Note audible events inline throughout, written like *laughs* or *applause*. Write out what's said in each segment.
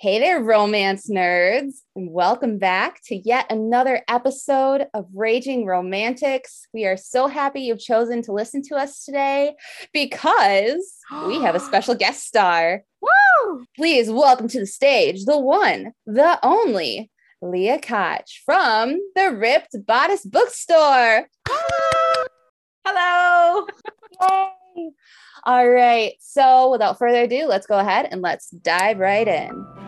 Hey there, romance nerds, and welcome back to yet another episode of Raging Romantics. We are so happy you've chosen to listen to us today because we have a *gasps* special guest star. Woo! Please welcome to the stage the one, the only Leah Koch from the Ripped Bodice Bookstore. Hello. Yay! All right. So, without further ado, let's go ahead and let's dive right in.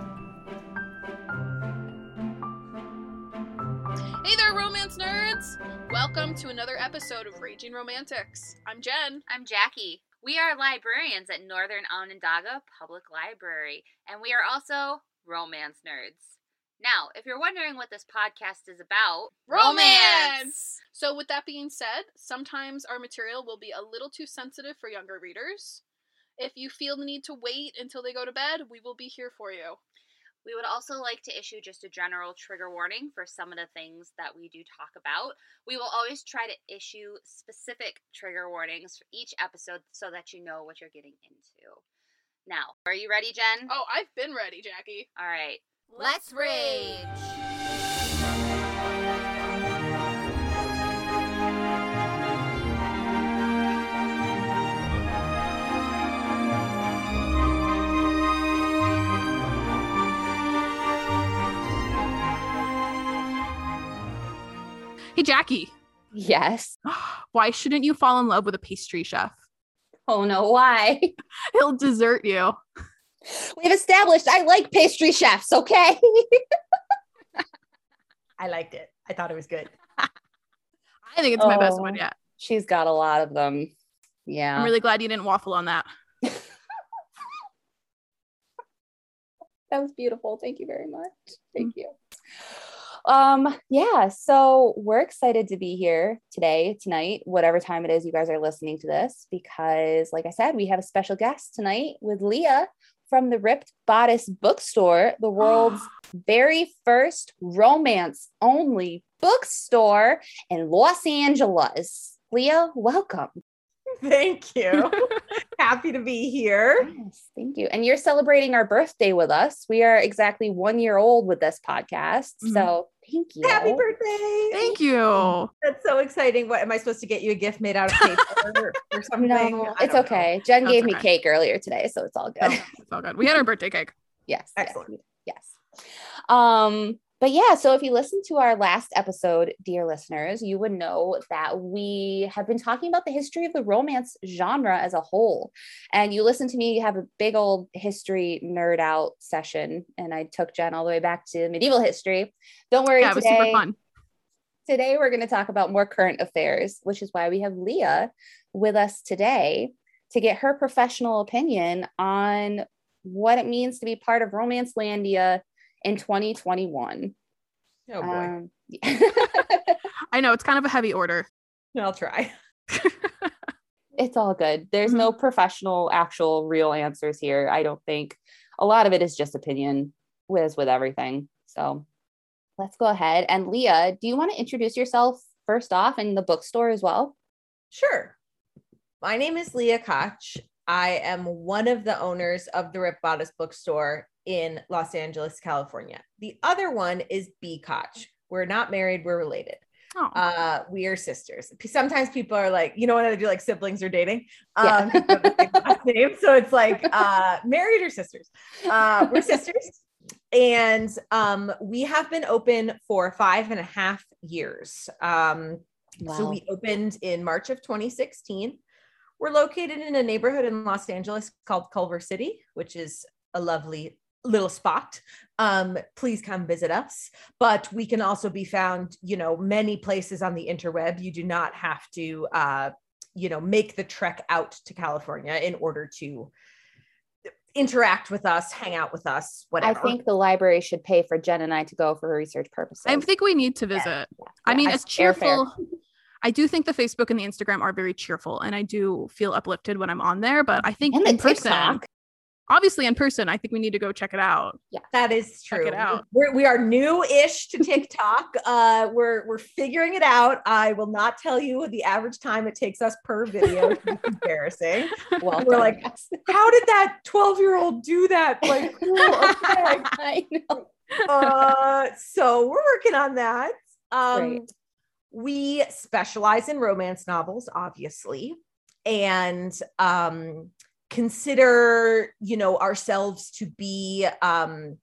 Hey there, romance nerds! Welcome to another episode of Raging Romantics. I'm Jen. I'm Jackie. We are librarians at Northern Onondaga Public Library, and we are also romance nerds. Now, if you're wondering what this podcast is about, romance! So, with that being said, sometimes our material will be a little too sensitive for younger readers. If you feel the need to wait until they go to bed, we will be here for you. We would also like to issue just a general trigger warning for some of the things that we do talk about. We will always try to issue specific trigger warnings for each episode so that you know what you're getting into. Now, are you ready, Jen? Oh, I've been ready, Jackie. All right. Let's rage. Hey, Jackie, Yes. *gasps* why shouldn't you fall in love with a pastry chef? Oh no, why? *laughs* He'll desert you. We've established I like pastry chefs, okay? *laughs* I liked it. I thought it was good. *laughs* I think it's my best Oh. one yet. She's got a lot of them. Yeah. I'm really glad you didn't waffle on that. that was beautiful. Thank you very much. Thank mm. you. Um, yeah, so we're excited to be here today, tonight, whatever time it is you guys are listening to this, because like I said, we have a special guest tonight with Leah from the Ripped Bodice Bookstore, the *gasps* world's very first romance only bookstore in Los Angeles. Leah, welcome. *laughs* Thank you. *laughs* Happy to be here. Yes, thank you. And you're celebrating our birthday with us. We are exactly one year old with this podcast. Mhm. So thank you. Happy birthday. Thank you. That's so exciting. What am I supposed to get you a gift made out of paper *laughs* or, or something? No, it's don't know. okay. Jen That's gave me cake earlier today, so it's all good. Okay. It's all good. We had our birthday cake. yes. yes, Excellent. we- Yes. Um, but yeah, so if you listened to our last episode, dear listeners, you would know that we have been talking about the history of the romance genre as a whole. And you listen to me you have a big old history nerd out session, and I took Jen all the way back to medieval history. Don't worry, Yeah, it was super fun. today we're going to talk about more current affairs, which is why we have Leah with us today to get her professional opinion on what it means to be part of Romance Landia in 2021. Oh boy. Um, *laughs* I know it's kind of a heavy order. I'll try. *laughs* it's all good. There's Mm-hmm. no professional, actual, real answers here. I don't think a lot of it is just opinion, as with everything. So let's go ahead. And Leah, do you want to introduce yourself first off in the bookstore as well? Sure. My name is Leah Koch. I am one of the owners of the Ripped Bodice Bookstore in Los Angeles, California. The other one is Bea Koch. We're not married, we're related. Oh, Uh, we are sisters. Sometimes people are like, you know, when they do like siblings or dating, um, people have the same last *laughs* name. so it's like uh, married or sisters. Uh, we're sisters, and um, we have been open for five and a half years. Um, So we opened in March of 2016. We're located in a neighborhood in Los Angeles called Culver City, which is a lovely little spot. Um, please come visit us. But we can also be found, you know, many places on the interweb. You do not have to, uh, you know, make the trek out to California in order to interact with us, hang out with us, whatever. I think the library should pay for Jen and I to go for research purposes. I think we need to visit. I Yeah, mean, I- it's cheerful. I do think the Facebook and the Instagram are very cheerful, and I do feel uplifted when I'm on there. But I think and the in person, TikTok. Obviously in person, I think we need to go check it out. Yeah, that is true. Check it out. We're, we are new-ish to TikTok. *laughs* uh, we're we're figuring it out. I will not tell you the average time it takes us per video. *laughs* Embarrassing. Well, We're like, How did that 12-year-old do that? Like, *laughs* cool, okay. I I know. uh, so we're working on that. Um, Great. we specialize in romance novels, obviously, and um, consider you know ourselves to be um,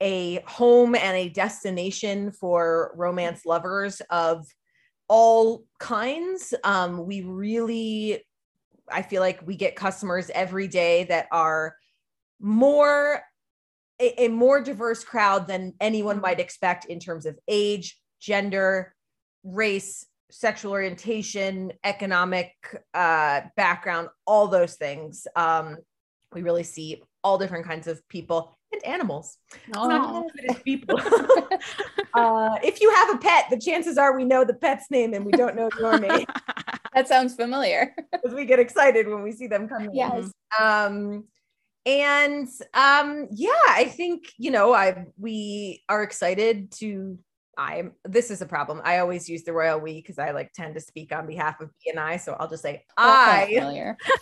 a home and a destination for romance lovers of all kinds. Um, we really, I feel like we get customers every day that are more a, a more diverse crowd than anyone might expect in terms of age, gender, race, sexual orientation, economic uh, background, all those things. Um, we really see all different kinds of people and animals. Oh. all of it is people. *laughs* uh, if you have a pet, the chances are we know the pet's name and we don't know your name *laughs* That sounds familiar. *laughs* because we get excited when we see them come in. Yes. Um, and um, yeah, I think you know, I we are excited to. I'm. This is a problem. I always use the royal we because I like tend to speak on behalf of Bea and I. So I'll just say I.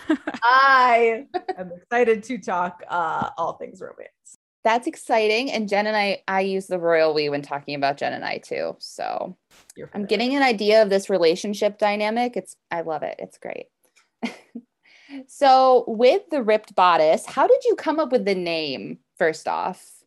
*laughs* I am excited to talk uh, all things romance. That's exciting. And Jen and I, I use the royal we when talking about Jen and I too. So I'm getting an idea of this relationship dynamic. It's I love it. It's great. *laughs* so with the ripped bodice, how did you come up with the name first off?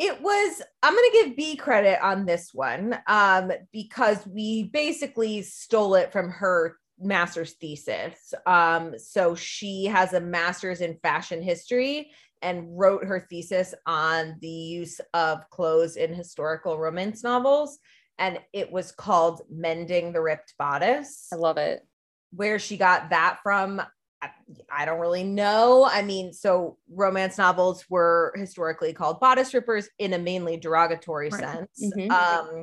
It was, I'm going to give Bea credit on this one um, because we basically stole it from her master's thesis. Um, so she has a master's in fashion history and wrote her thesis on the use of clothes in historical romance novels. And it was called Mending the Ripped Bodice I love it. where she got that from I- don't really know. I mean, so romance novels were historically called bodice rippers in a mainly derogatory Right. sense. Mhm. Um,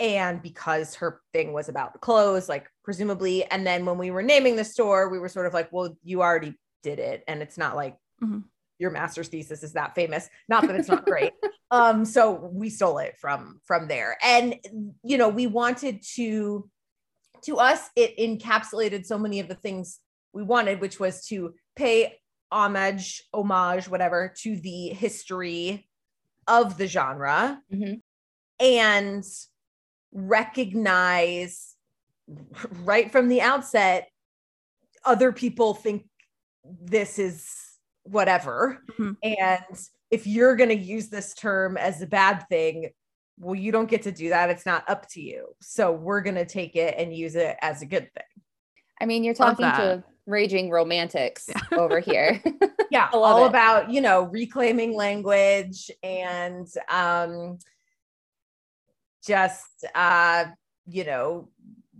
and because her thing was about clothes, like presumably, and then when we were naming the store, we were sort of like, well, you already did it, and it's not like Mhm. your master's thesis is that famous. Not that it's not great. *laughs* um, so we stole it from from there, and you know, we wanted to to us, it encapsulated so many of the things we wanted, which was to pay homage, homage, whatever, to the history of the genre Mhm. and recognize right from the outset, other people think this is whatever. Mhm. And if you're going to use this term as a bad thing, well, you don't get to do that. It's not up to you. So we're going to take it and use it as a good thing. I mean, you're talking to raging romantics *laughs* over here. *laughs* Yeah, all it. about, you know, reclaiming language and um just uh, you know,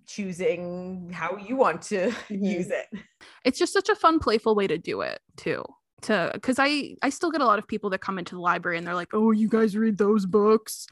choosing how you want to Mhm. use it. it's just such a fun playful way to do it too to because i i still get a lot of people that come into the library and they're like oh you guys read those books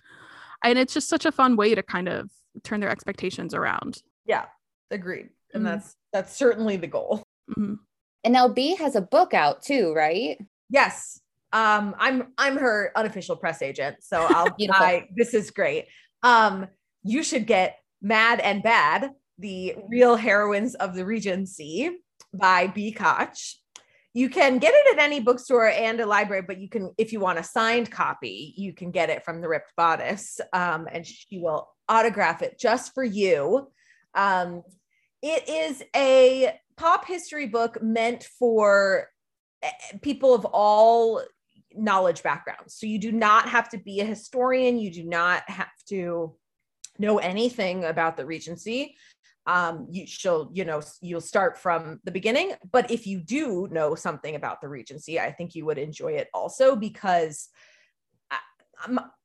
and it's just such a fun way to kind of turn their expectations around Yeah, agreed. And Mhm. that's that's certainly the goal. Mhm. and now Bea has a book out too, right? Yes. Um, I'm I'm her unofficial press agent, so *laughs* I'll. I this is great. Um, you should get Mad and Bad, the real heroines of the Regency by Bea Koch. You can get it at any bookstore and a library, but you can, if you want a signed copy, you can get it from the Ripped Bodice, um, and she will autograph it just for you. Um, it is a pop history book meant for eh, people of all knowledge backgrounds. So you do not have to be a historian. You do not have to know anything about the Regency. Um, you she'll, you know, you'll start from the beginning. But if you do know something about the Regency, I think you would enjoy it also because I,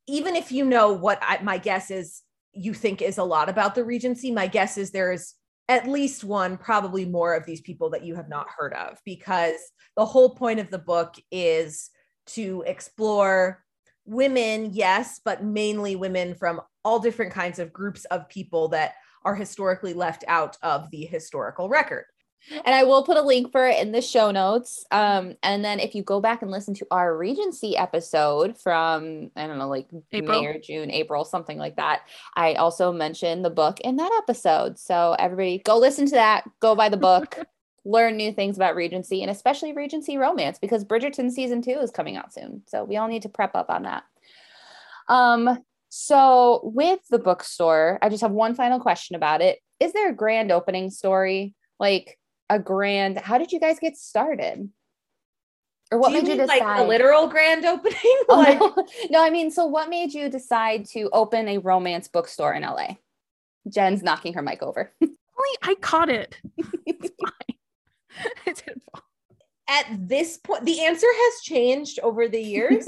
even if you know what I, my guess is, you think is a lot about the Regency. My guess is there's at least one, probably more of these people that you have not heard of because the whole point of the book is to explore women, yes, but mainly women from all different kinds of groups of people that are historically left out of the historical record. And I will put a link for it in the show notes. Um, and then if you go back and listen to our Regency episode from, I don't know, like April. May or June, April, something like that, I also mentioned the book in that episode. So everybody go listen to that, go buy the book, *laughs* learn new things about Regency and especially Regency romance because Bridgerton season two is coming out soon. So we all need to prep up on that. Um, so with the bookstore, I just have one final question about it. Is there a grand opening story? Like a grand, how did you guys get started? Or what Do you made you decide? like the literal grand opening? *laughs* Oh, like, no. no, I mean, so what made you decide to open a romance bookstore in LA? Jen's knocking her mic over. *laughs* Only I caught it. *laughs* It's fine. it didn't fall. at this point, the answer has changed over the years.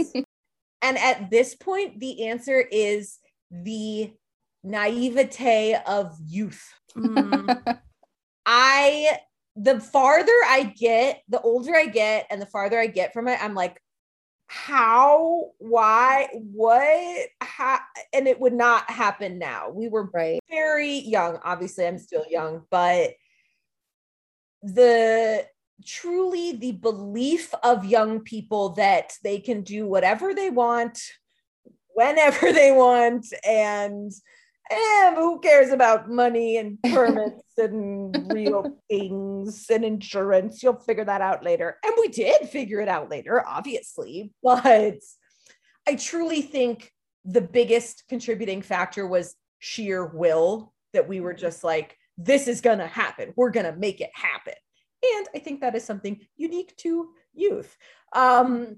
and at this point, the answer is the naivete of youth. Mm, I, the farther I get, the older I get, and the farther I get from it, I'm like, how, why, what, how, and it would not happen now. We were right. very young. Obviously, I'm still young, but the truly the belief of young people that they can do whatever they want whenever *laughs* they want and eh, who cares about money and *laughs* permits and real things and insurance? You'll figure that out later. And we did figure it out later obviously but i truly think the biggest contributing factor was sheer will that we were just like this is going to happen. We're going to make it happen. And i think that is something unique to youth. Um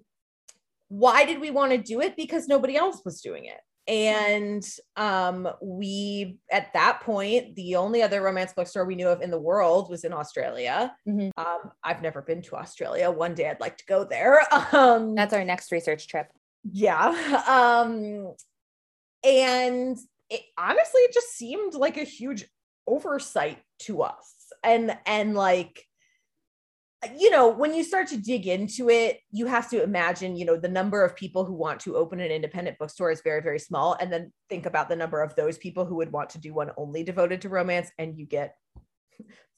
why did we want to do it? Because nobody else was doing it and um we at that point the only other romance bookstore we knew of in the world was in australia. Mhm. um i've never been to australia. One day i'd like to go there. *laughs* Um That's our next research trip. yeah. Um and it honestly it just seemed like a huge oversight to us. And and like you know when you start to dig into it you have to imagine you know the number of people who want to open an independent bookstore is very very small and then think about the number of those people who would want to do one only devoted to romance and you get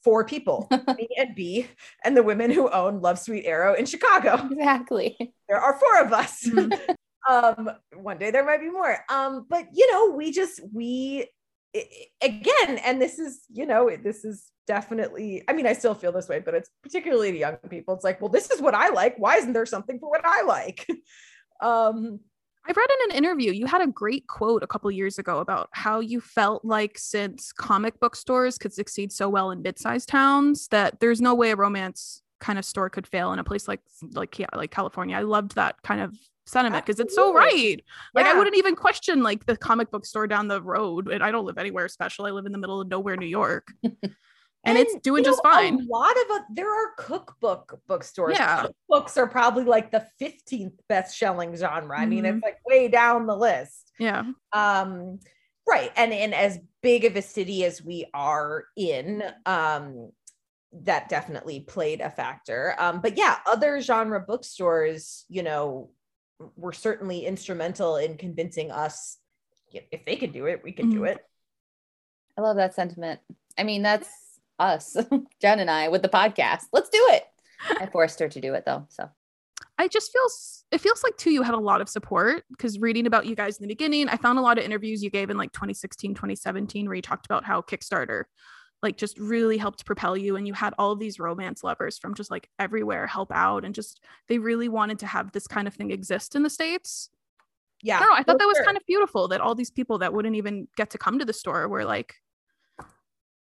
four people *laughs* me and Bea and the women who own Love's Sweet Arrow in chicago Exactly. there are four of us Mhm. *laughs* um one day there might be more um but you know we just we again and this is you know this is definitely i mean i still feel this way but it's particularly to young people. It's like well this is what i like. Why isn't there something for what i like? *laughs* Um I read in an interview you had a great quote a couple years ago about how you felt like since comic book stores could succeed so well in mid-sized towns that there's no way a romance kind of store could fail in a place like like like California. I loved that kind of sentiment because it's so right. Like I wouldn't even question like the comic book store down the road. And I don't live anywhere special. I live in the middle of nowhere, New York. *laughs* and, it's doing just know, fine. A lot of uh, there are cookbook bookstores. Yeah. Books are probably like the 15th best selling genre. I mean, it's like way down the list. Yeah. um right and in as big of a city as we are in um that definitely played a factor um but yeah other genre bookstores you know were certainly instrumental in convincing us if they could do it we can do Mhm. it I love that sentiment. I mean, that's us, *laughs* Jen and I, with the podcast. Let's do it. I *laughs* forced her to do it though. So I just feels it feels like too you had a lot of support because reading about you guys in the beginning, I found a lot of interviews you gave in like 2016, 2017 where you talked about how Kickstarter like just really helped propel you and you had all of these romance lovers from just like everywhere help out and just they really wanted to have this kind of thing exist in the states. yeah I I thought that was sure. kind of beautiful that all these people that wouldn't even get to come to the store were like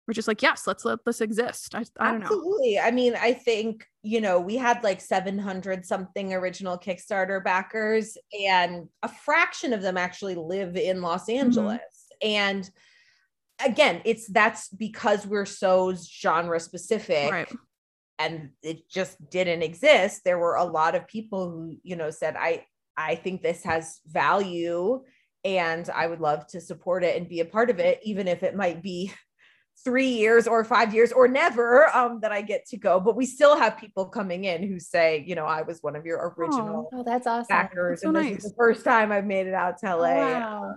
we're just like yes, let's let this exist. I, I don't know. Absolutely. I mean, I think, you know, we had like 700 something original Kickstarter backers, and a fraction of them actually live in Los Mm-hmm. Angeles. And again, it's that's because we're so genre specific Right. and it just didn't exist. There were a lot of people who, you know, said, I, I think this has value and I would love to support it and be a part of it, even if it might be three years or five years or never um, that I get to go. But we still have people coming in who say, you know, I was one of your original oh, that's awesome. backers, so and this nice. is the first time I've made it out to LA. Wow.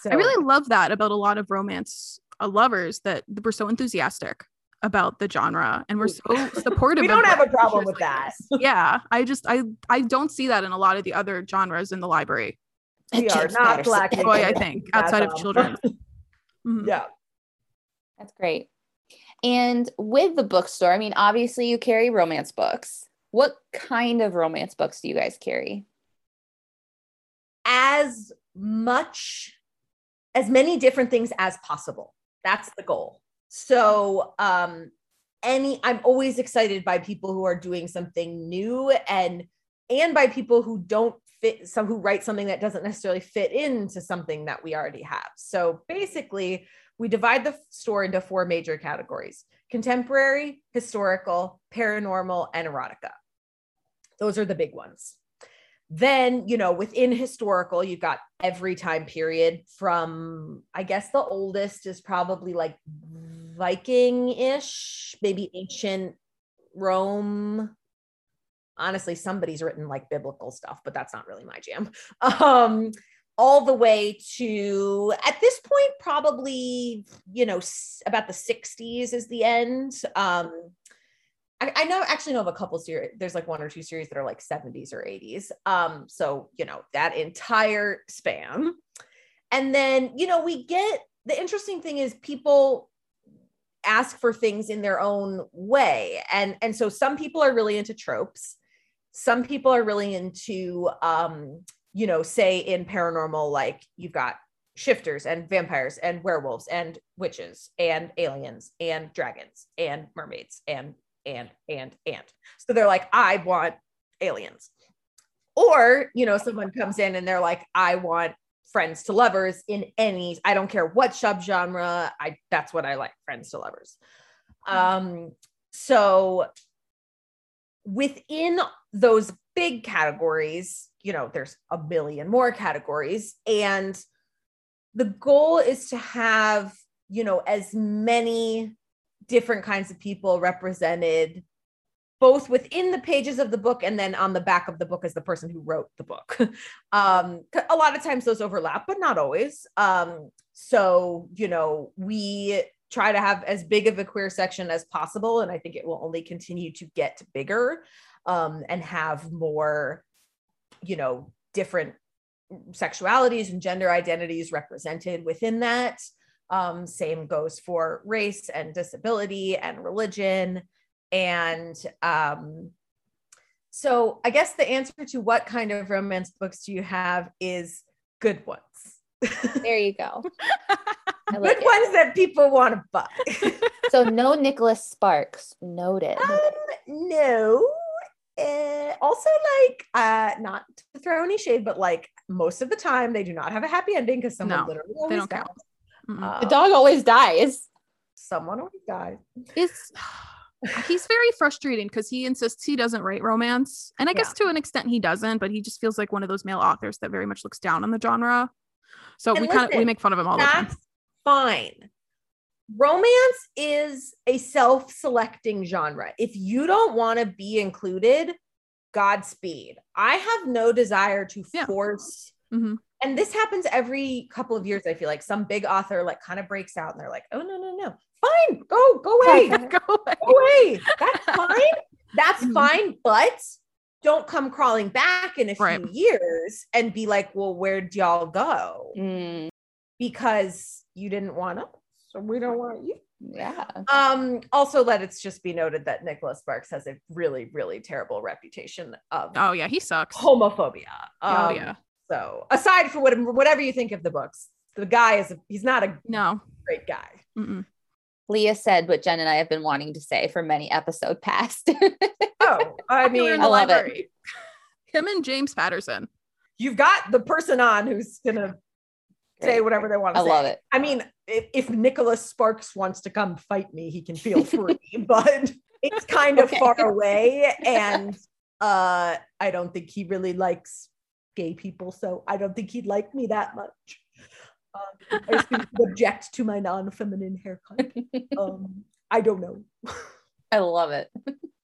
So I really love that about a lot of romance uh, lovers that we're so enthusiastic about the genre and we're so *laughs* supportive. we of don't have a problem with like that. this. Yeah, I just I I don't see that in a lot of the other genres in the library. We are not Patterson. black. Boy, I think outside of That's all. children. *laughs* Mhm. yeah. That's great. And with the bookstore, I mean, obviously you carry romance books. What kind of romance books do you guys carry? as as much as many different things as possible. That's the goal. So um any I'm always excited by people who are doing something new and and by people who don't fit some who write something that doesn't necessarily fit into something that we already have. So basically, we divide the store into four major categories contemporary, historical, paranormal, and erotica. Those are the big ones. Then, you know, within historical, you've got every time period from, I guess the oldest is probably like Viking ish, maybe ancient Rome. Honestly, somebody's written like biblical stuff, but that's not really my jam. *laughs* Um, all the way to at this point probably you know about the 60s is the end um I, know actually know of a couple series there's like one or two series that are like 70s or 80s um so you know that entire span. And then you know we get the interesting thing is people ask for things in their own way. And and so some people are really into tropes. Some people are really into um you know, say in paranormal, like you've got shifters and vampires and werewolves and witches and aliens and dragons and mermaids and and and and so they're like i want aliens or you know someone comes in and they're like i want friends to lovers in any i don't care what subgenre i that's what i like friends to lovers um so within those big categories you know, there's a million more categories. And the goal is to have, you know, as many different kinds of people represented both within the pages of the book and then on the back of the book as the person who wrote the book. *laughs* um, a lot of times those overlap, but not always. Um, so, you know, we try to have as big of a queer section as possible. And I think it will only continue to get bigger um, and have more you know, different sexualities and gender identities represented within that. Um, same goes for race and disability and religion. And um, so I guess the answer to what kind of romance books do you have is good ones. There you go. *laughs* Like good it. ones that people want to buy. *laughs* so no Nicholas Sparks noted. Um, no, uh, also like uh not to throw any shade but like most of the time they do not have a happy ending because someone no, literally always they don't dies. Um, the dog always dies someone always dies it's *sighs* he's very frustrating because he insists he doesn't write romance and i yeah. guess to an extent he doesn't but he just feels like one of those male authors that very much looks down on the genre so and we kind of we make fun of him all the time fine romance is a self-selecting genre. If you don't want to be included, Godspeed. I have no desire to yeah. force. Mm-hmm. And this happens every couple of years. I feel like some big author like kind of breaks out and they're like, "Oh no, no, no, fine, go, go *laughs* away, go away, go away. That's *laughs* fine. That's mm-hmm. fine, but." Don't come crawling back in a few years and be like, well, where'd y'all go? Mm. Because you didn't want to so we don't want you. Yeah. Um, also let it just be noted that Nicholas Sparks has a really, really terrible reputation of oh yeah, he sucks. Homophobia. Oh, um, oh yeah. So aside from what, whatever you think of the books, the guy is a, he's not a no great guy. Mm-mm. Leah said what Jen and I have been wanting to say for many episode past. *laughs* oh, I mean, I love it. Him and James Patterson. You've got the person on who's gonna say whatever they want to say. I say. love it. I mean, if, if Nicholas Sparks wants to come fight me, he can feel free, *laughs* but it's kind of okay. far away. And uh, I don't think he really likes gay people. So I don't think he'd like me that much. Um, I think he'd object to my non feminine haircut. *laughs* Um, I don't know. I love it.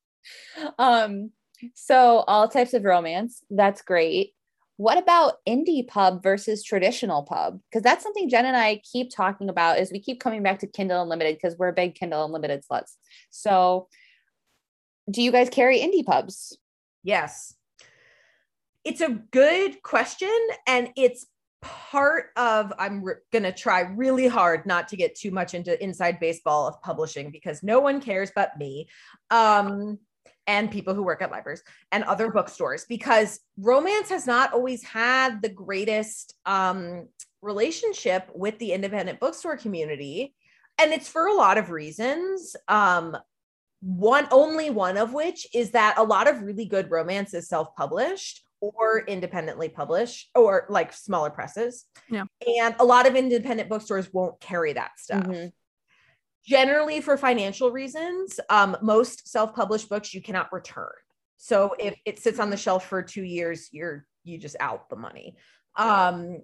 *laughs* um, so all types of romance, that's great. What about indie pub versus traditional pub? Because that's something Jen and I keep talking about is we keep coming back to Kindle Unlimited because we're big Kindle Unlimited sluts. So do you guys carry indie pubs? Yes. It's a good question and it's part of I'm re- going to try really hard not to get too much into inside baseball of publishing because no one cares but me. Um and people who work at libraries and other bookstores because romance has not always had the greatest um, relationship with the independent bookstore community and it's for a lot of reasons um, one only one of which is that a lot of really good romance is self-published or independently published or like smaller presses. Yeah. and a lot of independent bookstores won't carry that stuff. Mhm. generally for financial reasons um, most self-published books you cannot return. So if it sits on the shelf for two years you're you just out the money. Um,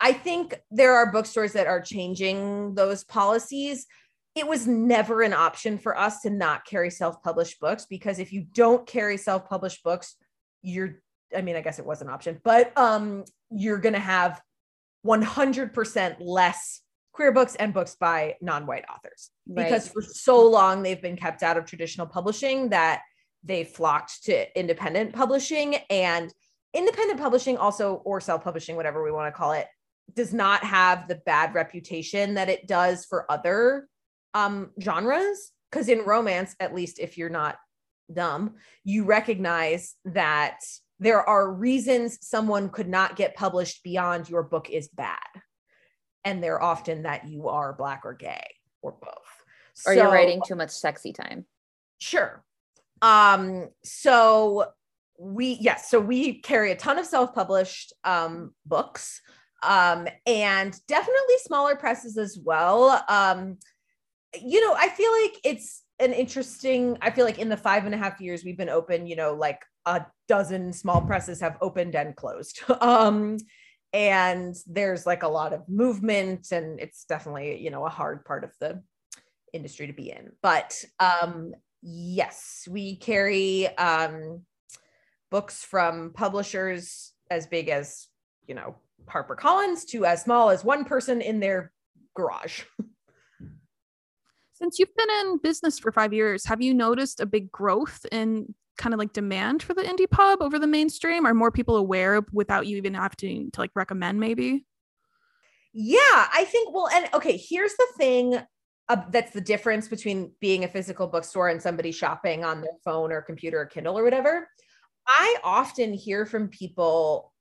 i think there are bookstores that are changing those policies. It was never an option for us to not carry self-published books because if you don't carry self-published books you're i mean i guess it was an option but um you're going to have 100% less queer books and books by non-white authors. Because for so long they've been kept out of traditional publishing that they flocked to independent publishing. And independent publishing also or self-publishing whatever we want to call it does not have the bad reputation that it does for other um genres. Because in romance at least if you're not dumb you recognize that there are reasons someone could not get published beyond your book is bad and they're often that you are black or gay or both Or you're writing too much sexy time. Sure. Um, so we yes, so we carry a ton of self-published um books um and definitely smaller presses as well. Um, you know, I feel like it's an interesting, I feel like in the five and a half years we've been open, you know, like a dozen small presses have opened and closed. *laughs* um and there's like a lot of movement and it's definitely you know a hard part of the industry to be in but um yes we carry um books from publishers as big as you know harper collins to as small as one person in their garage *laughs* Since you've been in business for five years, have you noticed a big growth in kind of like demand for the indie pub over the mainstream? Are more people aware without you even having to like recommend maybe? Yeah, I think well, and okay, here's the thing uh, that's the difference between being a physical bookstore and somebody shopping on their phone or computer or Kindle or whatever. I often hear from people,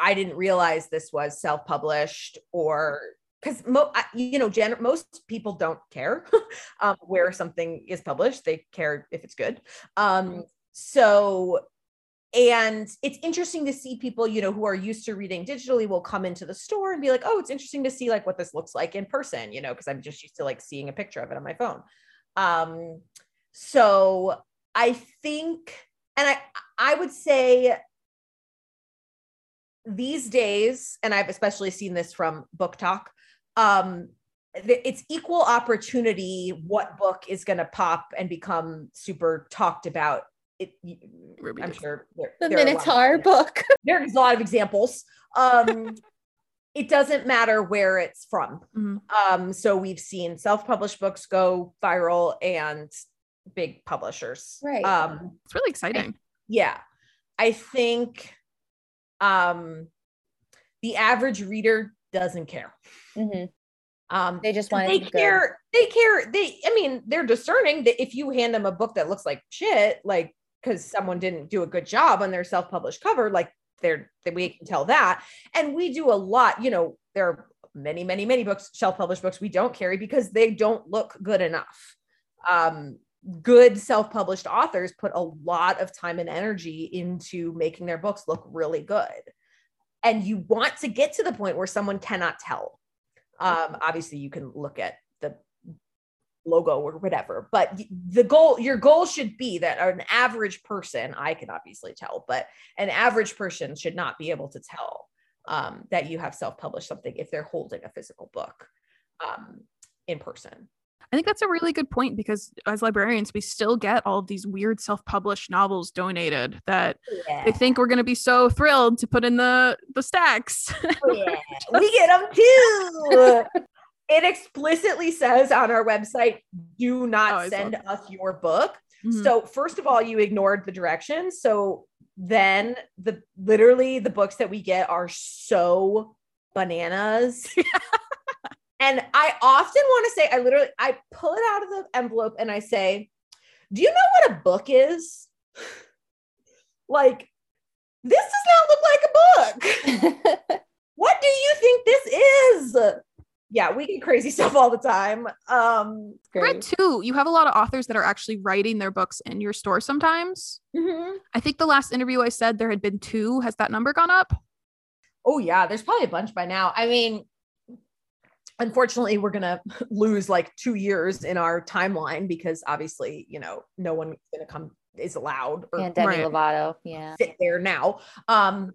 I didn't realize this was self published or because mo- you know, gen- most people don't care *laughs* um, where something is published. They care if it's good. Um, so and it's interesting to see people you know who are used to reading digitally will come into the store and be like oh it's interesting to see like what this looks like in person you know because i'm just used to like seeing a picture of it on my phone. Um so i think and i i would say these days and i've especially seen this from BookTok um it's equal opportunity what book is going to pop and become super talked about it Ruby i'm sure there, The there are of- Minotaur book. *laughs* there's a lot of examples. Um, *laughs* it doesn't matter where it's from. Mhm. Um, so we've seen self-published books go viral and big publishers. Right. Um, It's really exciting. yeah, I think um, the average reader doesn't care. Mhm. Um, They just want it they to be good. care. They care. They, I mean, they're discerning that if you hand them a book that looks like shit, like because someone didn't do a good job on their self-published cover, like they're that we can tell that. And we do a lot. You know, there are many, many, many books, self-published books we don't carry because they don't look good enough. Um, good self-published authors put a lot of time and energy into making their books look really good. And you want to get to the point where someone cannot tell um, obviously, you can look at logo or whatever, but the goal, your goal should be that an average person, I can obviously tell, but an average person should not be able to tell um, that you have self-published something if they're holding a physical book um, in person. I think that's a really good point because as librarians, we still get all of these weird self-published novels donated that they think we're going to be so thrilled to put in the the stacks. yeah, *laughs* we get them too. *laughs* It explicitly says on our website, do Oh, not saw send us your book. Mhm. So first of all, you ignored the directions. So then the literally the books that we get are so bananas. *laughs* and I often want to say, I literally I pull it out of the envelope and I say, Do you know what a book is? *sighs* like, this does not look like a book. *laughs* what do you think this is? Yeah, we get crazy *laughs* stuff all the time. Um, I read too. You have a lot of authors that are actually writing their books in your store sometimes. mhm. I think the last interview I said there had been two. Has that number gone up? Oh yeah, there's probably a bunch by now. I mean, unfortunately, we're gonna *laughs* lose like two years in our timeline because obviously, you know, no one's gonna come is allowed or yeah, Demi Right. Lovato. Yeah. fit there now. Um,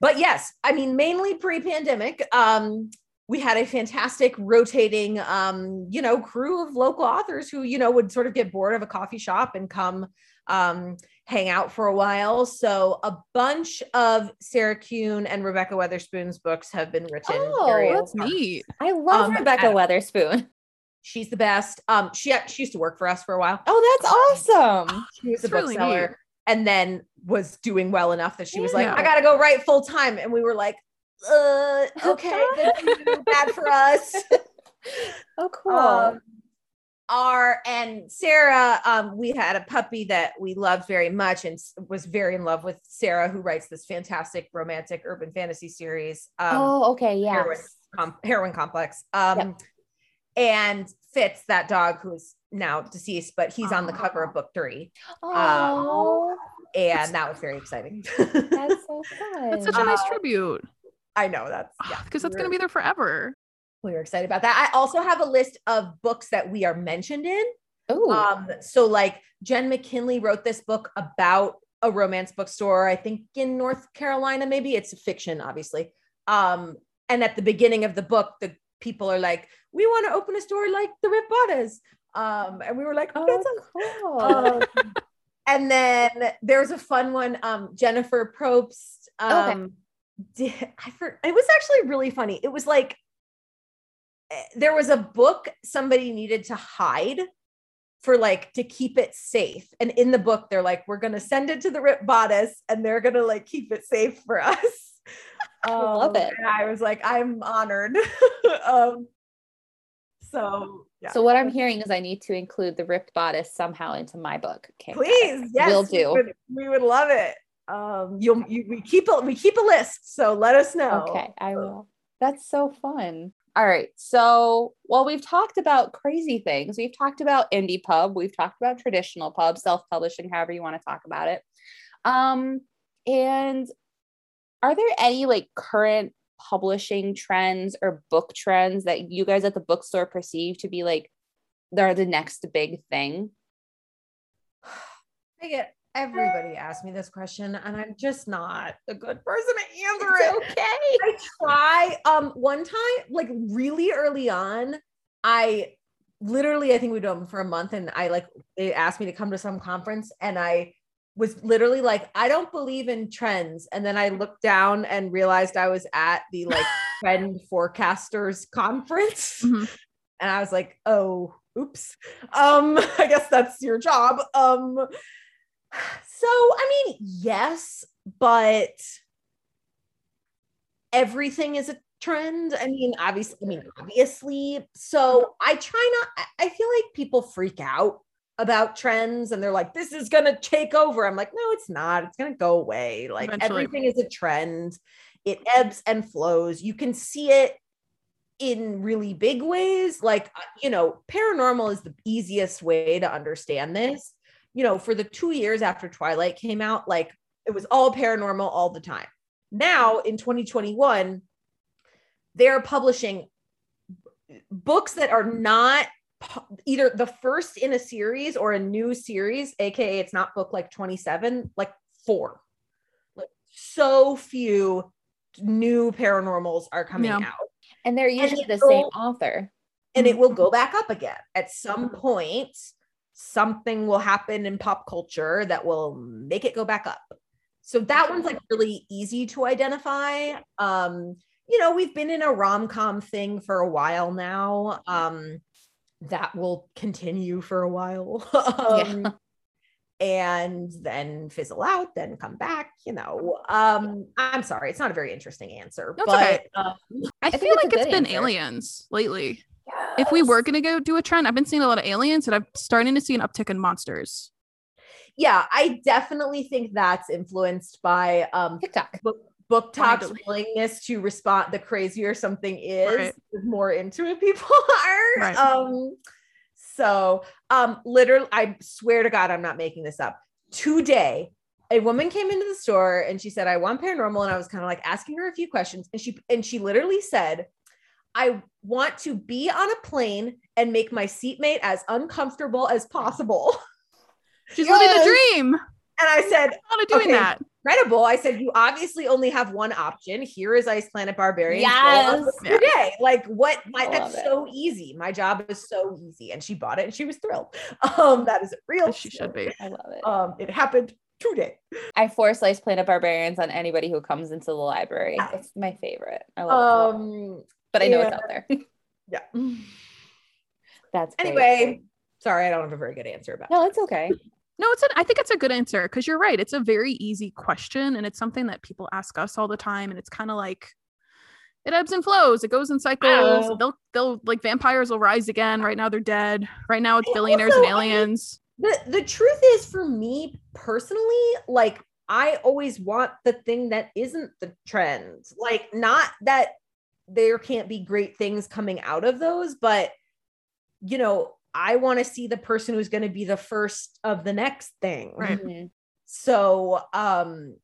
but yes, I mean, mainly pre-pandemic. Um, we had a fantastic rotating, um, you know, crew of local authors who, you know, would sort of get bored of a coffee shop and come um, hang out for a while. So a bunch of Sarah Kuhn and Rebekah Weatherspoon's books have been written. Oh, That's neat. I love Um, Rebekah. Weatherspoon. *laughs* She's the best. Um, she she used to work for us for a while. Oh, that's awesome. *gasps* She was a That's really bookseller neat. and then was doing well enough that she was like, I gotta go write full time. And we were like, uh, *laughs* okay, good for you, bad for us. *laughs* Oh, cool. Um, our and Sarah, um, we had a puppy that we loved very much and was very in love with Sarah, who writes this fantastic romantic urban fantasy series. Um, oh, okay. Yeah. Heroine, com- Heroine Complex. Um, and Fitz, that dog who's now deceased, but he's on the cover of book three. Oh, And that was very exciting. that's so *laughs* fun. That's such a nice Uh, tribute I know that's yeah, because that's going to be there forever. we were excited about that. I also have a list of books that we are mentioned in. Ooh. Um, so like Jenn McKinlay wrote this book about a romance bookstore, I think in North Carolina, maybe it's fiction, obviously. Um, and at the beginning of the book, the people are like, we want to open a store like the Ripped Bodice. Um, and we were like, oh, oh, that's a cool. *laughs* um, and then there's a fun one, um, Jennifer Probst. Um, did, I for, it was actually really funny. It was like eh, there was a book somebody needed to hide for like to keep it safe. And in the book, they're like, we're gonna send it to the Ripped Bodice and they're gonna like keep it safe for us. *laughs* I love Um, it. I was like, I'm honored. *laughs* um, so yeah. So what I'm hearing is I need to include the ripped bodice somehow into my book. Okay. please yes Will we do. would, we would love it um you'll you, we keep a we keep a list so let us know Okay, I will. That's so fun. All right. So, well, we've talked about crazy things. We've talked about indie pub. We've talked about traditional pub, self-publishing, however you want to talk about it. Um, and are there any like current publishing trends or book trends that you guys at the bookstore perceive to be like they're the next big thing? i get everybody asks me this question and i'm just not a good person to answer it okay. I try. Um, one time, like really early on, I literally, I think we done for a month, and I like they asked me to come to some conference, and I was literally like, I don't believe in trends. And then I looked down and realized I was at the like *laughs* trend forecasters conference, Mhm. and I was like, oh, oops. Um, *laughs* I guess that's your job. Um, so I mean, yes, but everything is a trend. I mean, obviously, I mean, obviously. So I try not, I- feel like people freak out about trends and they're like, this is gonna take over. I'm like, no, it's not. It's gonna go away. Like Eventually. everything is a trend. It ebbs and flows. You can see it in really big ways. Like, uh, you know, paranormal is the easiest way to understand this. You know, for the two years after Twilight came out, like it was all paranormal all the time. Now in 2021, they're publishing books that are not either the first in a series or a new series, aka it's not book like 27, like four. Like so few new paranormals are coming Yeah. out And they're usually the it'll- same author. and it mm-hmm. will go back up again at some point something will happen in pop culture that will make it go back up. So that one's like really easy to identify. Um you know we've been in a rom-com thing for a while now. Um that will continue for a while. *laughs* Um, and then fizzle out then come back you know. Um i'm sorry it's not a very interesting answer That's but okay. um, I, think feel like it's good been answer. aliens lately. If we were gonna go do a trend, I've been seeing a lot of aliens, and I'm starting to see an uptick in monsters. yeah, I definitely think that's influenced by um TikTok. book, BookTok's willingness to respond the crazier something is Right. the more into it people *laughs* are Right. um so um literally i swear to god i'm not making this up today a woman came into the store and she said i want paranormal and i was kind of like asking her a few questions and she and she literally said i want to be on a plane and make my seatmate as uncomfortable as possible *laughs* She's living Yes. the dream. and i said How to doing Okay. that? incredible. I said, you obviously only have one option. Here is Ice Planet Barbarian. Yes. on with your day. Like what my that's it. so easy. My job is so easy. And she bought it and she was thrilled. *laughs* Um, that is real. She should be. *laughs* I love it. Um, it happened today. I force Ice Planet Barbarians on anybody who comes into the library. It's my favorite. I love it. But I know yeah. it's out there. *laughs* yeah. *laughs* That's great. Anyway, sorry, I don't have a very good answer about. No, it's okay. No, it's an, I think it's a good answer because you're right. It's a very easy question and it's something that people ask us all the time. And it's kind of like it ebbs and flows. It goes in cycles. Oh. They'll they'll like vampires will rise again. Right now they're dead. Right now it's billionaires also, and I mean, aliens. the the truth is for me personally like i always want the thing that isn't the trend like not that there can't be great things coming out of those but you know i want to see the person who's going to be the first of the next thing Right. Mhm. so um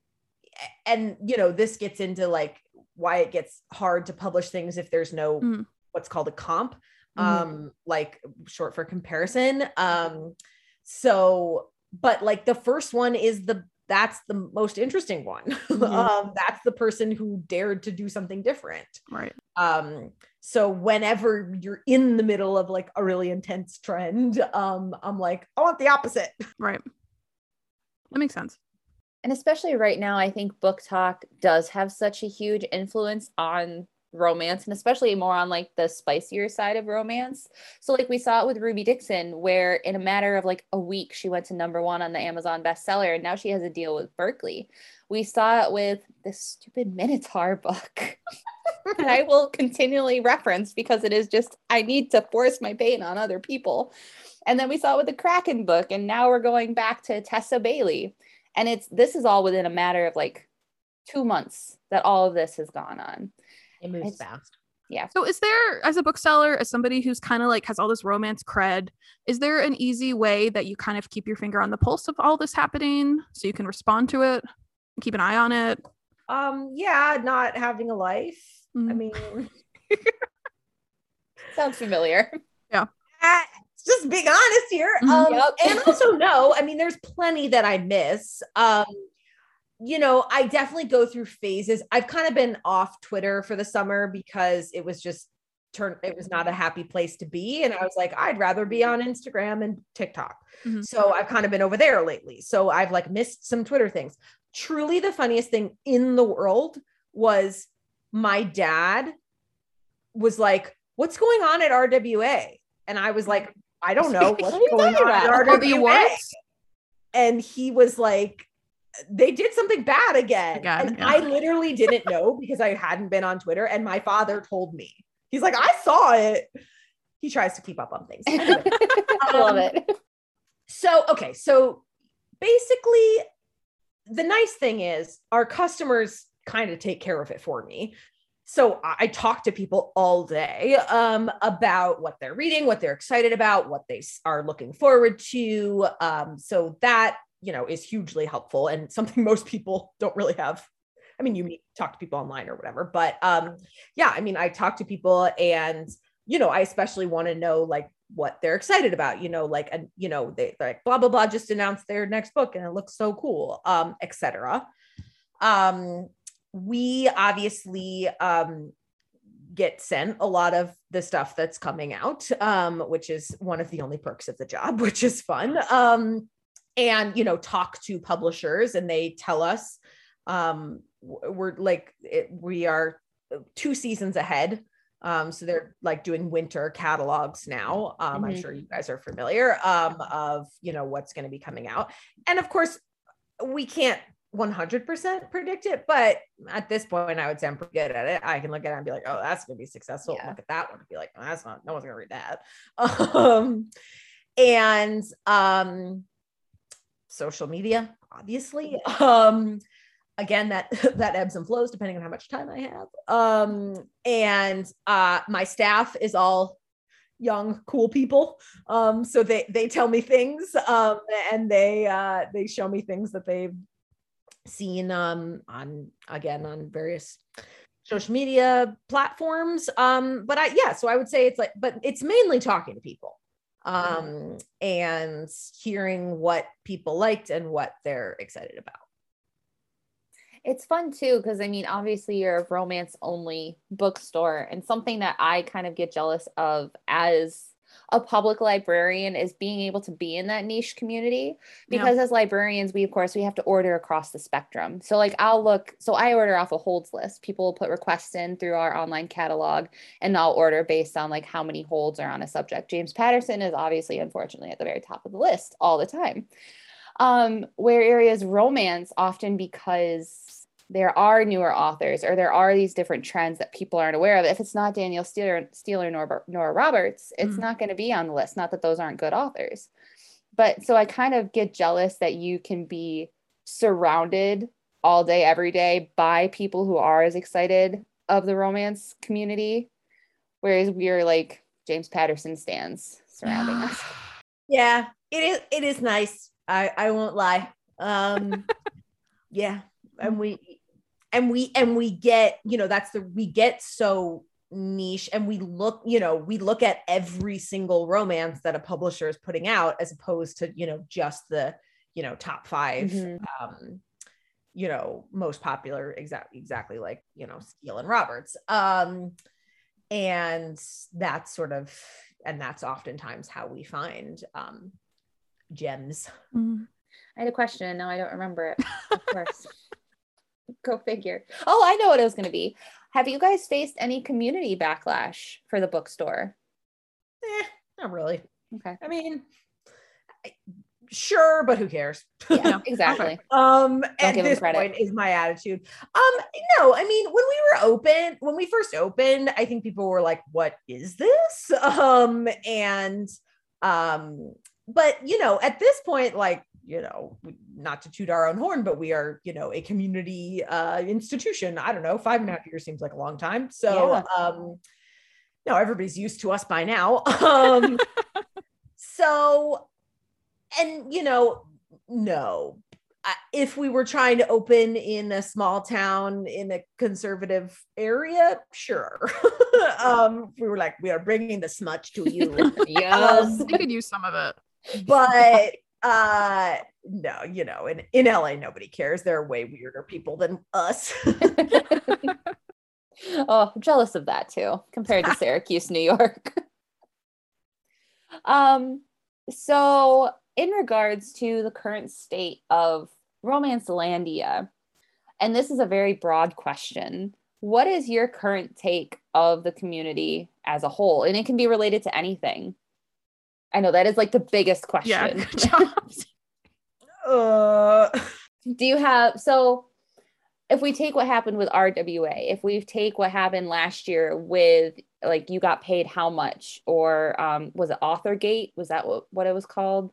and you know this gets into like why it gets hard to publish things if there's no Mm. what's called a comp Mhm. um like short for comparison um so but like the first one is the that's the most interesting one *laughs* Mhm. um that's the person who dared to do something different Right. um so whenever you're in the middle of like a really intense trend um i'm like i want the opposite *laughs* Right. That makes sense. And especially right now, I think BookTok does have such a huge influence on romance and especially more on like the spicier side of romance. So like we saw it with Ruby Dixon where in a matter of like a week she went to number 1 on the Amazon bestseller and now she has a deal with Berkley. We saw it with this stupid Minotaur book. *laughs* that I will continually reference because it is just I need to force my pain on other people. And then we saw it with the Kraken book and now we're going back to Tessa Bailey and it's this is all within a matter of like two months that all of this has gone on it moves It's- fast Yeah. So is there as a bookseller, as somebody who's kind of like has all this romance cred, is there an easy way that you kind of keep your finger on the pulse of all this happening so you can respond to it, keep an eye on it? um yeah not having a life i Mm. mean *laughs* sounds familiar Ah, *laughs* just being honest here. Mhm. Um, Yep. and also no, I mean, there's plenty that I miss. Um, you know, I definitely go through phases. I've kind of been off Twitter for the summer because it was just turn it was not a happy place to be. And I was like, I'd rather be on Instagram and TikTok. Mhm. So I've kind of been over there lately. So I've like missed some Twitter things. Truly the funniest thing in the world was my dad was like, What's going on at RWA? And I was like, I don't know what's *laughs* What are you going on at RWA. And he was like, they did something bad again. Again, and yeah. I literally didn't know *laughs* because I hadn't been on Twitter. And my father told me. He's like, I saw it. He tries to keep up on things. Anyway, *laughs* I love Um, it so okay so basically the nice thing is our customers kind of take care of it for me so i, talk to people all day um, about what they're reading what they're excited about what they are looking forward to um, so that you know is hugely helpful and something *laughs* most people don't really have. I mean you meet, talk to people online or whatever but um, yeah i mean i talk to people and you know i especially want to know like what they're excited about you know like and you know they, like blah blah blah just announced their next book and it looks so cool um etc um we obviously um get sent a lot of the stuff that's coming out um which is one of the only perks of the job *laughs* which is fun. Um and you know talk to publishers and they tell us um we're like it, we are two seasons ahead um, so they're like doing winter catalogs now. Um, I'm Mhm. sure you guys are familiar um, of you know what's going to be coming out, and of course, we can't 100% predict it, but at this point, I would say I'm pretty good at it. I can look at it and be like, oh, that's going to be successful. Yeah. Look at that one and be like, oh, that's not. No one's going to read that. *laughs* Um, and um, social media, obviously. Um, again, that *laughs* that ebbs and flows depending on how much time I have. Um, and uh, my staff is all young cool people um so they they tell me things um and they uh they show me things that they've seen um on again on various social media platforms um but i yeah so i would say it's like but it's mainly talking to people um and hearing what people liked and what they're excited about. It's fun too because I mean, obviously, you're a romance only bookstore, and something that I kind of get jealous of as a public librarian is being able to be in that niche community. Because yeah. as librarians we of course we have to order across the spectrum. So like i'll look so i order off a holds list. People will put requests in through our online catalog and i'll order based on like how many holds are on a subject. James patterson is obviously unfortunately at the very top of the list all the time. Um where areas romance often because there are newer authors or there are these different trends that people aren't aware of. If it's not Danielle Steel, Steel or Nora, Roberts, it's mm. not going to be on the list. Not that those aren't good authors. But so I kind of get jealous that you can be surrounded all day, every day by people who are as excited of the romance community. Whereas we're like James Patterson stands surrounding us. *sighs* Yeah, it is it is nice. I, I won't lie. Um *laughs* yeah. And we and we and we get you know that's the we get so niche and we look you know we look at every single romance that a publisher is putting out as opposed to you know just the you know top 5 mm-hmm. um you know most popular exactly exactly like you know Steel and Roberts um and that's sort of and that's oftentimes how we find um gems mm. I had a question now I don't remember it of course *laughs* Go figure. Oh, I know what it was going to be. Have you guys faced any community backlash for the bookstore? Eh, not really. Okay. I mean, sure, but who cares? *laughs* Yeah, exactly. *laughs* um, Don't at this point is my attitude. Um, no, I mean, when we were open, when we first opened, I think people were like, "What is this?" *laughs* Um, and um, but you know, at this point, like you know, not to toot our own horn, but we are, you know, a community uh, institution. I don't know, five and a half years seems like a long time. So, yeah. um, no, everybody's used to us by now. *laughs* Um, so, and you know, no, if we were trying to open in a small town in a conservative area, sure. *laughs* um, we were like, we are bringing the smudge to you. *laughs* yes, um, we could use some of it. But uh no you know in in la nobody cares. There are way weirder people than us. *laughs* Oh I'm jealous of that too compared to *laughs* syracuse new york. Um so in regards to the current state of Romancelandia and this is a very broad question what is your current take of the community as a whole? And it can be related to anything I know that is like the biggest question. Yeah. *laughs* uh. Do you have so if we take what happened with RWA, if we take what happened last year with like you got paid how much, or um, was it AuthorGate? Was that what, what it was called?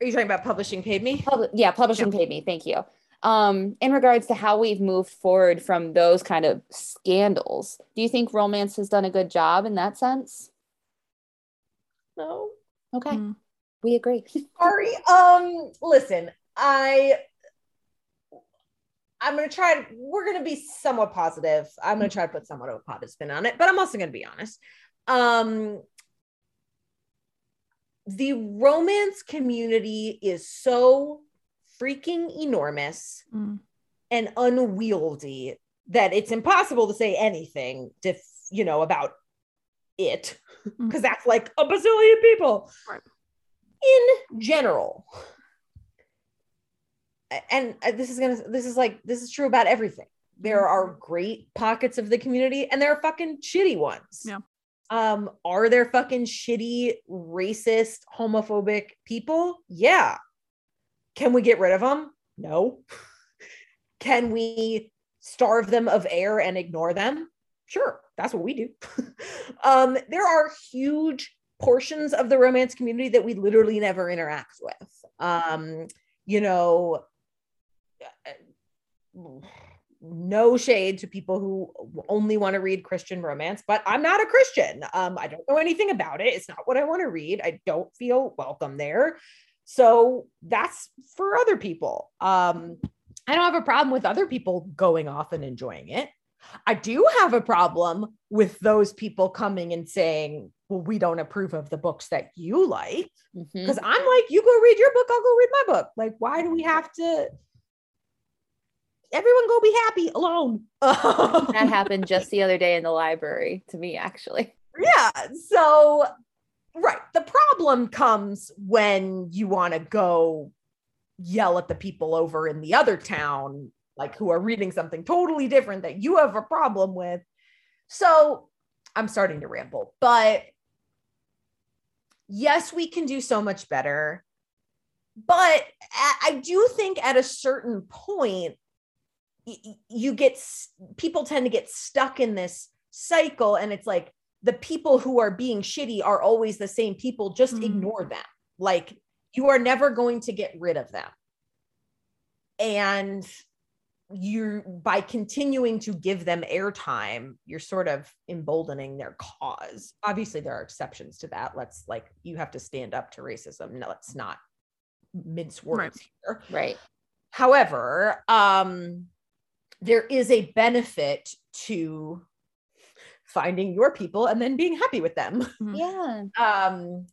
Are you talking about publishing paid me? Pub- yeah, publishing yeah. paid me. Thank you. Um, in regards to how we've moved forward from those kind of scandals, do you think romance has done a good job in that sense? No. Okay. Mm. We agree. *laughs* Sorry. Um, listen, I I'm gonna try to we're gonna be somewhat positive. I'm gonna try to put somewhat of a positive spin on it, but I'm also gonna be honest. Um the romance community is so freaking enormous mm. and unwieldy that it's impossible to say anything to you know about it because mm. that's like a bazillion people. Right. in general and uh, this is gonna this is like this is true about everything. There mm-hmm. are great pockets of the community and there are fucking shitty ones. Yeah. Um are there fucking shitty racist homophobic people? Yeah. Can we get rid of them no. *laughs* Can we starve them of air and ignore them? Sure that's what we do *laughs* um, there are huge portions of the romance community that we literally never interact with um, you know, no shade to people who only want to read Christian romance, but I'm not a Christian. Um, I don't know anything about it. It's not what I want to read. I don't feel welcome there. So that's for other people. Um, I don't have a problem with other people going off and enjoying it. I do have a problem with those people coming and saying, well, we don't approve of the books that you like. Because Mhm. I'm like, you go read your book, I'll go read my book. Like, why do we have to? Everyone go be happy alone. *laughs* That happened just the other day in the library to me, actually. yeah. So, right. The problem comes when you want to go yell at the people over in the other town, like who are reading something totally different that you have a problem with. So, I'm starting to ramble, but yes, we can do so much better. But I do think at a certain point, you get people tend to get stuck in this cycle, and it's like the people who are being shitty are always the same people. Just Mm. ignore them. Like you are never going to get rid of them. And you by continuing to give them airtime you're sort of emboldening their cause. Obviously there are exceptions to that. Let's like you have to stand up to racism. No let's not mince words here. Right. however um there is a benefit to finding your people and then being happy with them. Yeah. um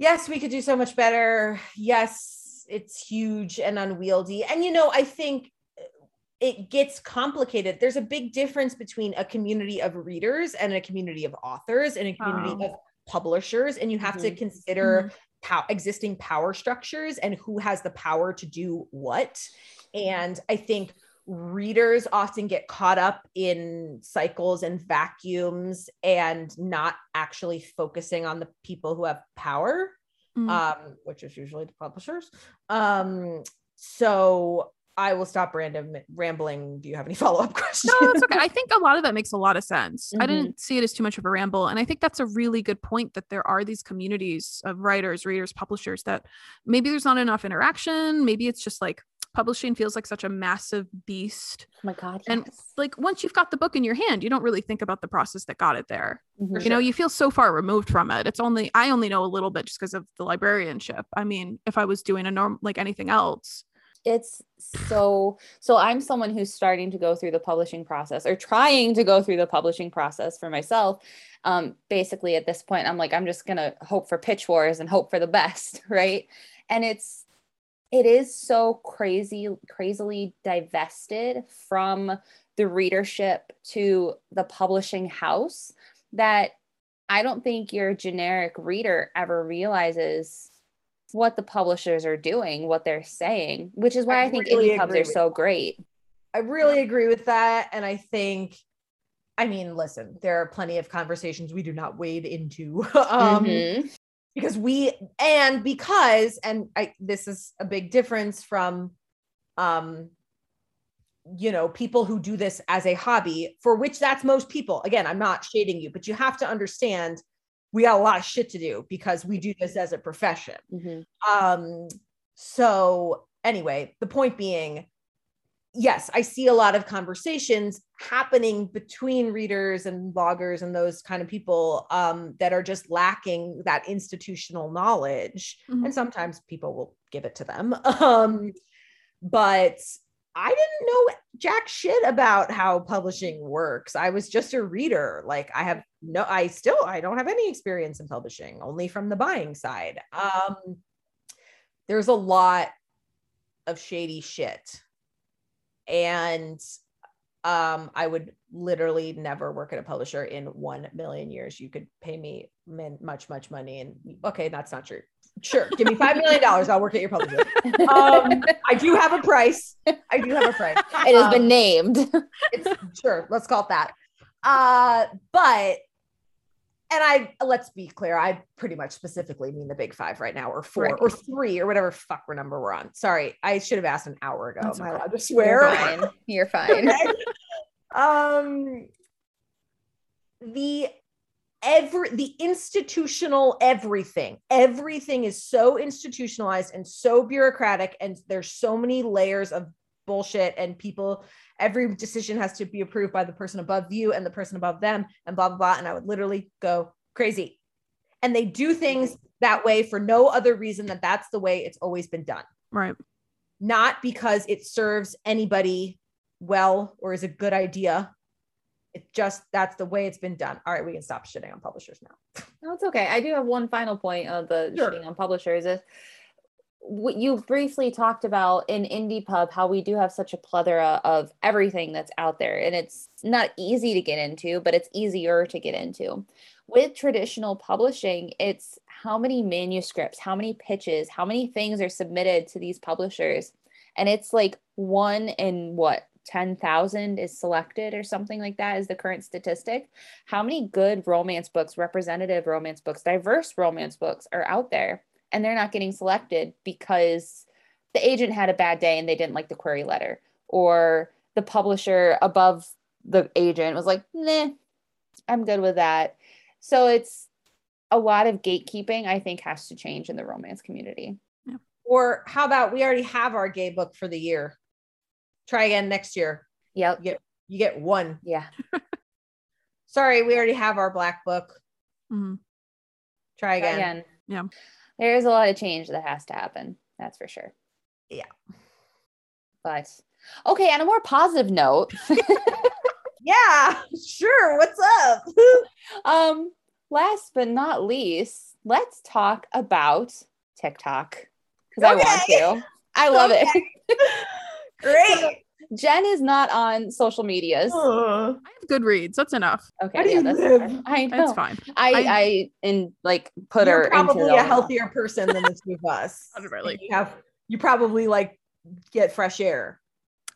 yes we could do so much better. Yes it's huge and unwieldy. And you know i think it gets complicated. There's a big difference between a community of readers and a community of authors and a community Oh. of publishers. And you have to Mhm. consider pow- existing power structures and who has the power to do what. And i think readers often get caught up in cycles and vacuums and not actually focusing on the people who have power Mm. um, which is usually the publishers um, so i will stop random rambling do you have any *laughs* follow-up questions No, that's okay. I think a lot of that makes a lot of sense. I Mhm. didn't see it as too much of a ramble. And I think that's a really good point that there are these communities of writers, readers, publishers that maybe there's not enough interaction. Maybe it's just like publishing feels like such a massive beast. Oh my God. And like once you've got the book in your hand, you don't really think about the process that got it there. Mhm. You know, you feel so far removed from it. It's only I only know a little bit just because of the librarianship. I mean, if I was doing a norm like anything else, it's so so i'm someone who's starting to go through the publishing process or trying to go through the publishing process for myself um basically at this point i'm like i'm just gonna hope for pitch wars and hope for the best *laughs* right and it's it is so crazy crazily divested from the readership to the publishing house that i don't think your generic reader ever realizes what the publishers are doing, what they're saying, which is why I I, think really indie pubs are so great. I really agree with that. And I think, I mean, listen, there are plenty of conversations we do not wade into. *laughs* um, Mhm. Because we and because and I this is a big difference from um you know people who do this as a hobby for which that's most people again i'm not shading you but you have to understand we got a lot of shit to do because we do this as a profession Mhm. um so anyway the point being yes i see a lot of conversations happening between readers and bloggers and those kind of people um that are just lacking that institutional knowledge. Mhm. and sometimes people will give it to them. *laughs* Um but i didn't know jack shit about how publishing works. I was just a reader. Like i have no i still i don't have any experience in publishing only from the buying side. Um there's a lot of shady shit and um i would literally never work at a publisher in 1 million years. You could pay me min- much much money and okay that's not true. Sure give me 5 million dollars i'll work at your publisher. *laughs* Um i do have a price. I do have a price. It has been um, named. it's sure let's call it that. Uh but and i let's be clear i pretty much specifically mean the big five right now or four Right. or three or whatever fuck number we're on sorry i should have asked an hour ago That's am i allowed to You're swear fine. *laughs* You're fine. Um the every the institutional everything everything is so institutionalized and so bureaucratic and there's so many layers of bullshit and people every decision has to be approved by the person above you and the person above them and blah blah blah. And i would literally go crazy. And they do things that way for no other reason than that's the way it's always been done. Right. not because it serves anybody well or is a good idea. It just that's the way it's been done. All right we can stop shitting on publishers now. No, it's okay. I do have one final point of the Sure. shitting on publishers. Is what you briefly talked about in indie pub how we do have such a plethora of everything that's out there and it's not easy to get into but it's easier to get into. With traditional publishing it's how many manuscripts how many pitches how many things are submitted to these publishers and it's like one in what 10,000 is selected or something like that is the current statistic. How many good romance books, representative romance books, diverse romance books are out there and they're not getting selected because the agent had a bad day and they didn't like the query letter or the publisher above the agent was like, "Nah, I'm good with that." So it's a lot of gatekeeping I think has to change in the romance community. or how about we already have our gay book for the year try again next year Yep. you get one Yeah. *laughs* sorry we already have our black book mm-hmm. try again, Again. Yeah. There's a lot of change that has to happen. That's for sure. Yeah. But okay, on a more positive note, *laughs* yeah sure what's up *laughs* um, last but not least, let's talk about TikTok because I want Okay. to. I love it. *laughs* great Jen is not on social medias. Ugh. I have Goodreads. That's enough. How Okay, do yeah, you that's live? fine. I know. That's fine. I, I- I and like put you're her probably into a the- healthier person than the two of us *laughs* Literally. you have you probably like get fresh air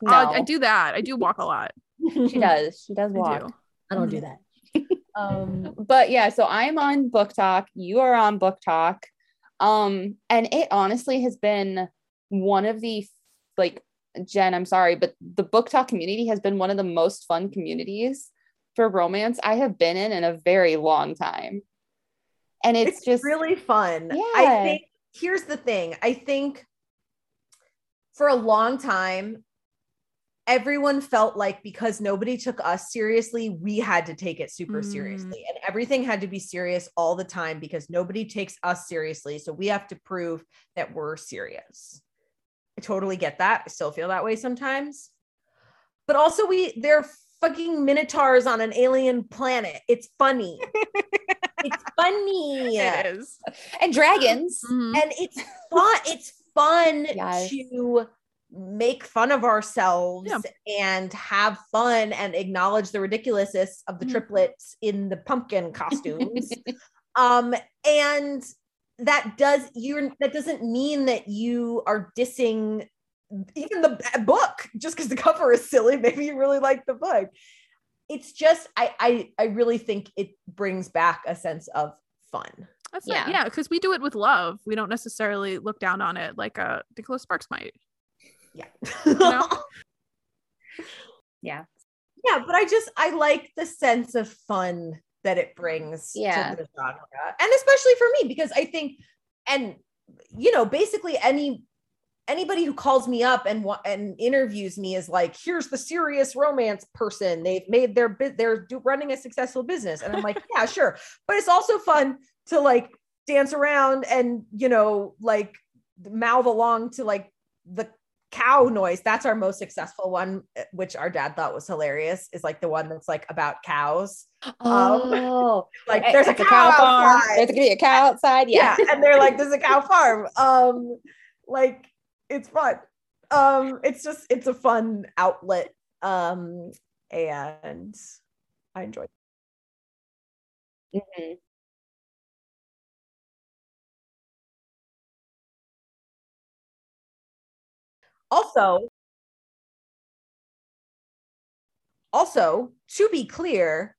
No, Uh, I do that. I do walk a lot. She *laughs* does. She does I walk. do. I don't do that. *laughs* um, but yeah, so I'm on BookTok. You are on BookTok. Um, and it honestly has been one of the like Jen, I'm sorry, but the BookTok community has been one of the most fun communities for romance I have been in in a very long time. And it's, it's, just really fun. Yeah. I think here's the thing. I think for a long time, everyone felt like because nobody took us seriously, we had to take it super Mm. seriously. And everything had to be serious all the time because nobody takes us seriously. So we have to prove that we're serious. I totally get that. I still feel that way sometimes. But also we they're fucking minotaurs on an alien planet. It's funny. *laughs* it's funny. It is. and dragons. Mhm. And it's fun. It's fun Yes. to make fun of ourselves Yeah. and have fun and acknowledge the ridiculousness of the Mhm. triplets in the pumpkin costumes. *laughs* um and that does you're that doesn't mean that you are dissing even the book just because the cover is silly *laughs* maybe you really like the book it's just I, I i really think it brings back a sense of fun That's Yeah. yeah, yeah, because we do it with love. We don't necessarily look down on it like uh Nicholas Sparks might. yeah know? *laughs* Yeah. yeah but i just i like the sense of fun that it brings Yeah. to the genre. And especially for me because i think and you know basically any anybody who calls me up and and interviews me is like here's the serious romance person. They've made their bit they're do- running a successful business. And i'm like *laughs* yeah sure. But it's also fun to like dance around and you know like mouth along to like the cow noise that's our most successful one eh, which our dad thought was hilarious is like the one that's like about cows Oh, *laughs* like Hey, there's a it's cow, farm. There's gonna be a cow outside. Yeah. yeah and they're like *laughs* there's a cow farm um like it's fun um it's just it's a fun outlet um and i enjoy it. Mhm. Also also to be clear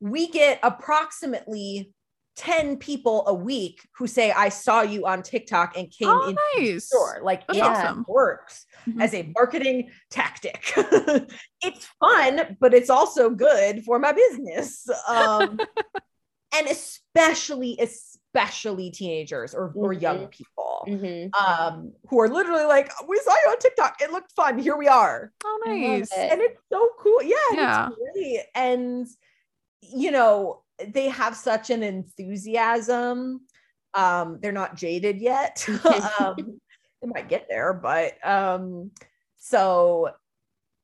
we get approximately 10 people a week who say i saw you on tiktok and came Oh, into the nice. store like That's it awesome. works Mhm. as a marketing tactic *laughs* it's fun but it's also good for my business um *laughs* and especially especially teenagers or, or young people Mhm. um who are literally like we saw you on tiktok. It looked fun. Here we are. Oh, nice. it. and it's so cool. Yeah, and Yeah. it's great. And you know they have such an enthusiasm. Um they're not jaded yet. *laughs* Um they might get there but um so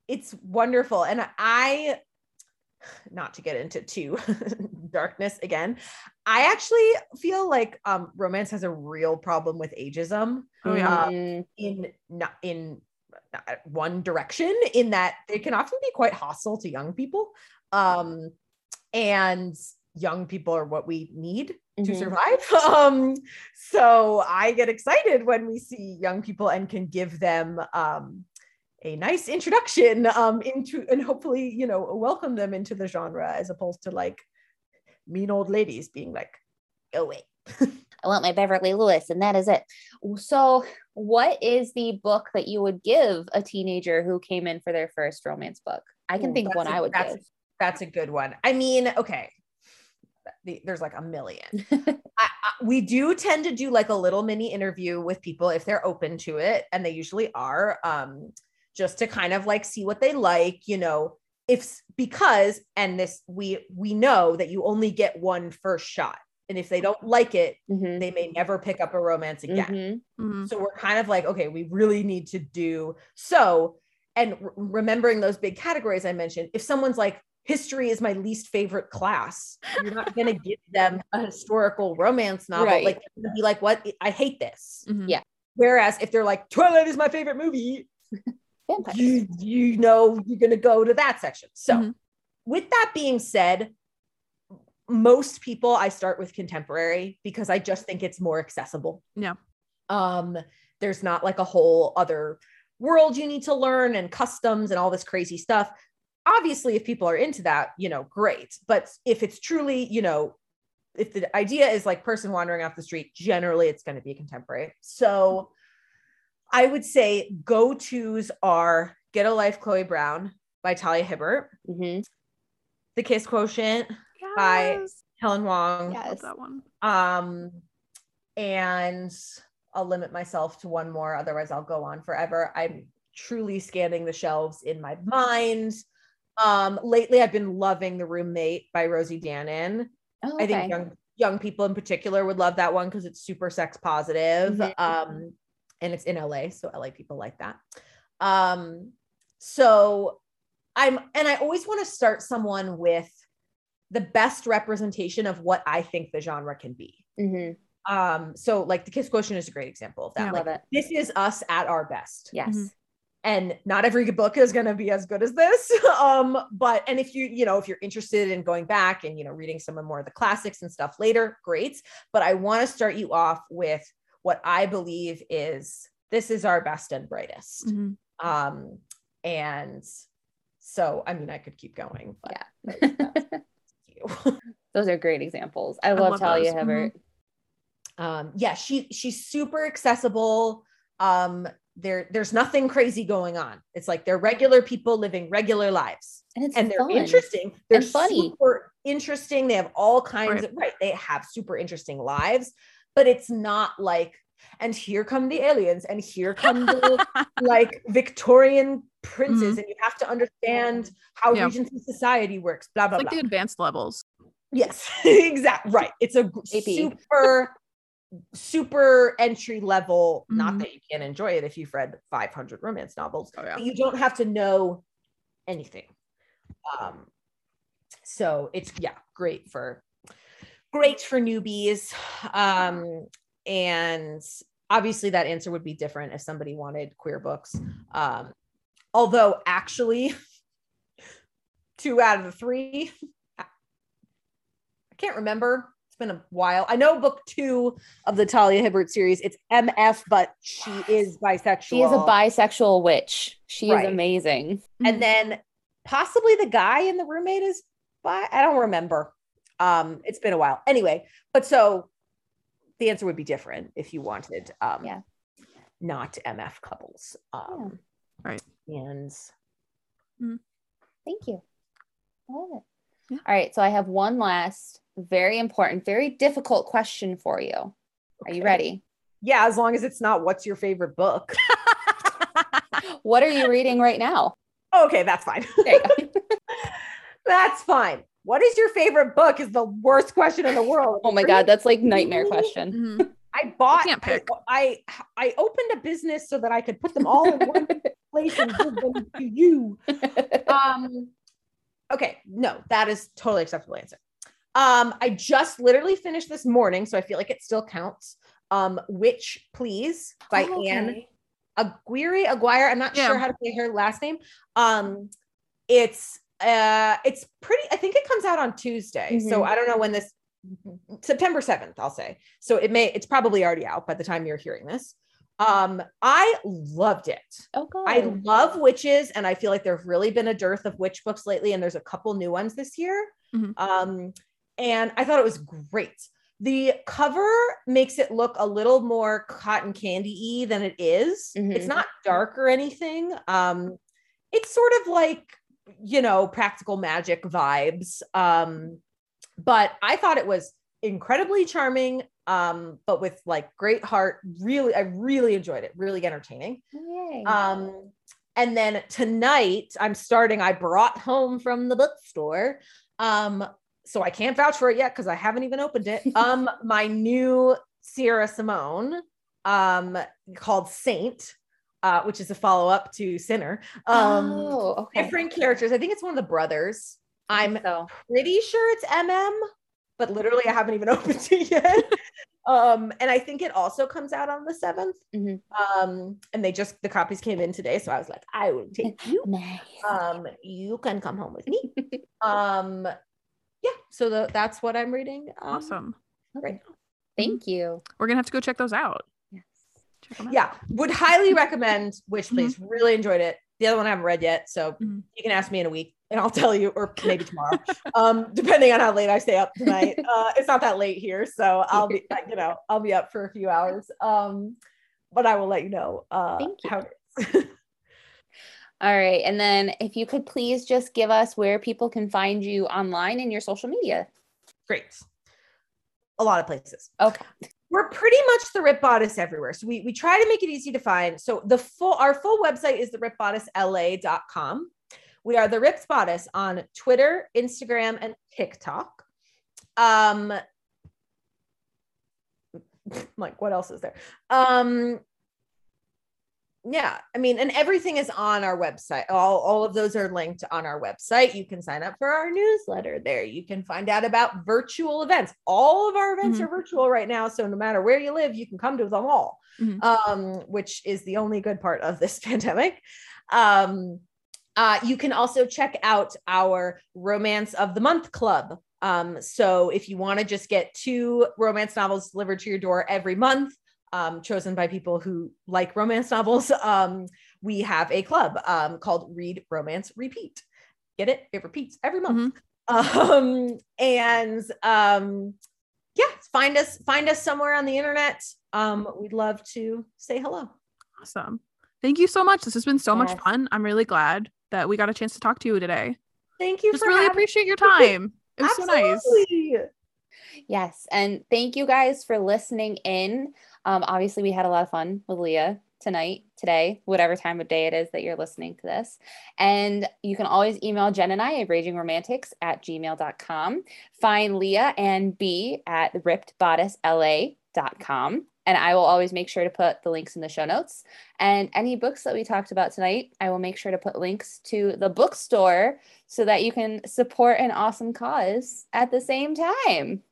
it's wonderful. And i not to get into too *laughs* darkness again i actually feel like um romance has a real problem with ageism Oh, yeah. Mhm. in not in uh, one direction in that they can often be quite hostile to young people um and young people are what we need to Mhm. survive *laughs* um so i get excited when we see young people and can give them um a nice introduction um into and hopefully you know welcome them into the genre as opposed to like mean old ladies being like oh wait *laughs* I want my Beverly Lewis, and that is it. So, what is the book that you would give a teenager who came in for their first romance book? I can Ooh, think of one a- I would that's- give. That's a good one. I mean, okay. The- There's like a million. *laughs* I, I, we do tend to do like a little mini interview with people if they're open to it, and they usually are, um, just to kind of like see what they like, you know, if because and this we we know that you only get one first shot, and if they don't like it, Mhm. they may never pick up a romance again. Mhm. Mhm. So we're kind of like, okay, we really need to do so. And re- remembering those big categories I mentioned, if someone's like, history is my least favorite class, you're not going *laughs* to give them a historical romance novel. Right. Like, be like, what? I hate this. Mhm. Yeah. Whereas if they're like, Twilight is my favorite movie, Vampires. you, you know, you're going to go to that section. So, Mhm. with that being said, most people I start with contemporary because I just think it's more accessible. Yeah. Um, there's not like a whole other world you need to learn and customs and all this crazy stuff. Obviously, if people are into that, you know, great. But if it's truly, you know, if the idea is like person wandering off the street, generally it's going to be contemporary. So I would say go tos are Get a Life, Chloe Brown by Talia Hibbert, Mhm. The Kiss Quotient. Yes. Helen Hoang, Yes. That one. um, and I'll limit myself to one more, otherwise I'll go on forever. I'm truly scanning the shelves in my mind. Um, lately I've been loving The Roommate by Rosie Danan. Oh, I think young young people in particular would love that one because it's super sex positive. Mhm. Um, and it's in LA, so LA people like that. Um, so I'm and I always want to start someone with the best representation of what I think the genre can be. Mhm. Um, so like the Kiss Quotient is a great example of that. Yeah. Like Love it. this is us at our best Yes. Mhm. and not every book is going to be as good as this *laughs* um but and if you you know if you're interested in going back and you know reading some of more of the classics and stuff later great but i want to start you off with what i believe is this is our best and brightest Mhm. um and so i mean i could keep going but Yeah. *laughs* Those are great examples. I love, love Talia those. Hibbert. um yeah she she's super accessible um there there's nothing crazy going on it's like they're regular people living regular lives And it's and they're fun. interesting. They're and funny. super interesting. They have all kinds Right. of right. They have super interesting lives, but it's not like, and here come the aliens, and here come the *laughs* like Victorian princes, and you have to understand how Yeah. Regency society works. Blah blah It's like blah. the advanced levels. yes, *laughs* exactly. Right. It's a super. super entry level not Mhm. that you can't enjoy it if you've read 500 romance novels Oh yeah. but you don't have to know anything. Um, so it's yeah, great for great for newbies. Um, and obviously that answer would be different if somebody wanted queer books. Um, although actually, *laughs* two out of the three, I can't remember. It's been a while. I know book two of the Talia Hibbert series. It's MF, but she is bisexual. She is a bisexual witch. She Right. is amazing. And then possibly the guy in the roommate is bi. I don't remember. Um, it's been a while. Anyway, but so the answer would be different if you wanted um Yeah. not MF couples. Um Right. and Thank you. I love it. Yeah. All right. So I have one last very important, very difficult question for you. Are you ready? Yeah, as long as it's not what's your favorite book. *laughs* What are you reading right now? okay, that's fine. There you go. *laughs* that's fine. What is your favorite book? Is the worst question in the world. *laughs* Oh my god, that's like nightmare question. Mhm. I bought. can't pick. I, I I opened a business so that I could put them all in one *laughs* place and give them to you. *laughs* Um. Okay, no, that is totally acceptable answer. Um, I just literally finished this morning, so I feel like it still counts. Um, Witch Please by Oh, Ann. Aguirre Aguirre. I'm not Yeah. sure how to say her last name. Um, it's uh, it's pretty. I think it comes out on Tuesday, so Mhm. I don't know when this. September 7th, I'll say. So it may. It's probably already out by the time you're hearing this. Um, I loved it. Oh god. I love witches, and I feel like there've really been a dearth of witch books lately, and there's a couple new ones this year. Mhm. Um, and I thought it was great. The cover makes it look a little more cotton candy-y than it is. It's Mhm. not dark or anything. Um, it's sort of like you know practical magic vibes. Um, but I thought it was incredibly charming. Um, but with like great heart. Really, I really enjoyed it. Really entertaining. Yay. Um, and then tonight I'm starting, I brought home from the bookstore. Um, so I can't vouch for it yet because I haven't even opened it. *laughs* Um, my new Sierra Simone, um, called Saint, uh, which is a follow-up to Sinner. Um oh, okay. different characters. I think it's one of the brothers. I'm so pretty sure it's MM, but literally I haven't even *laughs* opened it yet. um, and I think it also comes out on the 7th. Mhm. Um, and they just the copies came in today, so I was like, I will take you. *laughs* nice. Um, you can come home with me. *laughs* um, yeah, so the, that's what I'm reading. Um, Awesome. Right. Thank you. We're gonna have to go check those out. Yes. Check them out. Yeah, would highly recommend Mhm. Please. Really enjoyed it. The other one I haven't read yet, so Mhm. you can ask me in a week and I'll tell you, or maybe tomorrow, um, depending on how late I stay up tonight. *laughs* Uh, it's not that late here, so I'll be, you know, I'll be up for a few hours. Um, but I will let you know uh, Thank you. how it is. *laughs* All right. And then if you could please just give us where people can find you online in your social media. Great. A lot of places. Okay. We're pretty much the Ripped Bodice everywhere. So we, we try to make it easy to find. So the full our full website is the rippedbodicela.com. We are the Ripped Bodice on Twitter, Instagram, and TikTok. Um *laughs* like what else is there? Um yeah, I mean, and everything is on our website. All, all of those are linked on our website. You can sign up for our newsletter there. You can find out about virtual events. All of our events Mhm. are virtual right now. So no matter where you live, you can come to them all, Mhm. um, which is the only good part of this *laughs* pandemic. Um, uh, you can also check out our Romance of the Month Club. Um, so if you want to just get two romance novels delivered to your door every month, um, chosen by people who like romance novels, um, we have a club um, called Read Romance Repeat. Get it? It repeats every month. Um, and um, yeah, find us find us somewhere on the internet. Um, we'd love to say hello. Awesome. Thank you so much. This has been so much fun. I'm really glad that we got a chance to talk to you today. Thank you Just for really appreciate your *laughs* time. It was so nice. Yes. And thank you guys for listening in. Um, obviously, we had a lot of fun with Leah tonight, today, whatever time of day it is that you're listening to this. And you can always email Jen and I at ragingromantics at gmail.com. Find Leah and Bea at rippedbodice.la.com. And I will always make sure to put the links in the show notes. And any books that we talked about tonight, I will make sure to put links to the bookstore so that you can support an awesome cause at the same time.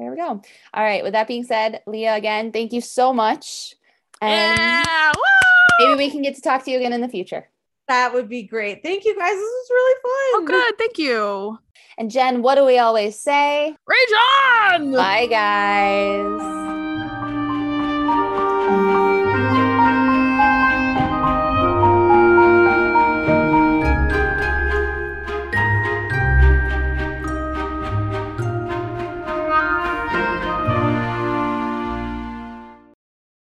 There we go. All right. With that being said, Leah, again, thank you so much. And yeah. Woo! maybe we can get to talk to you again in the future. That would be great. Thank you guys. This was really fun. Oh, good. Thank you. And Jen, what do we always say? Rage on! Bye, guys.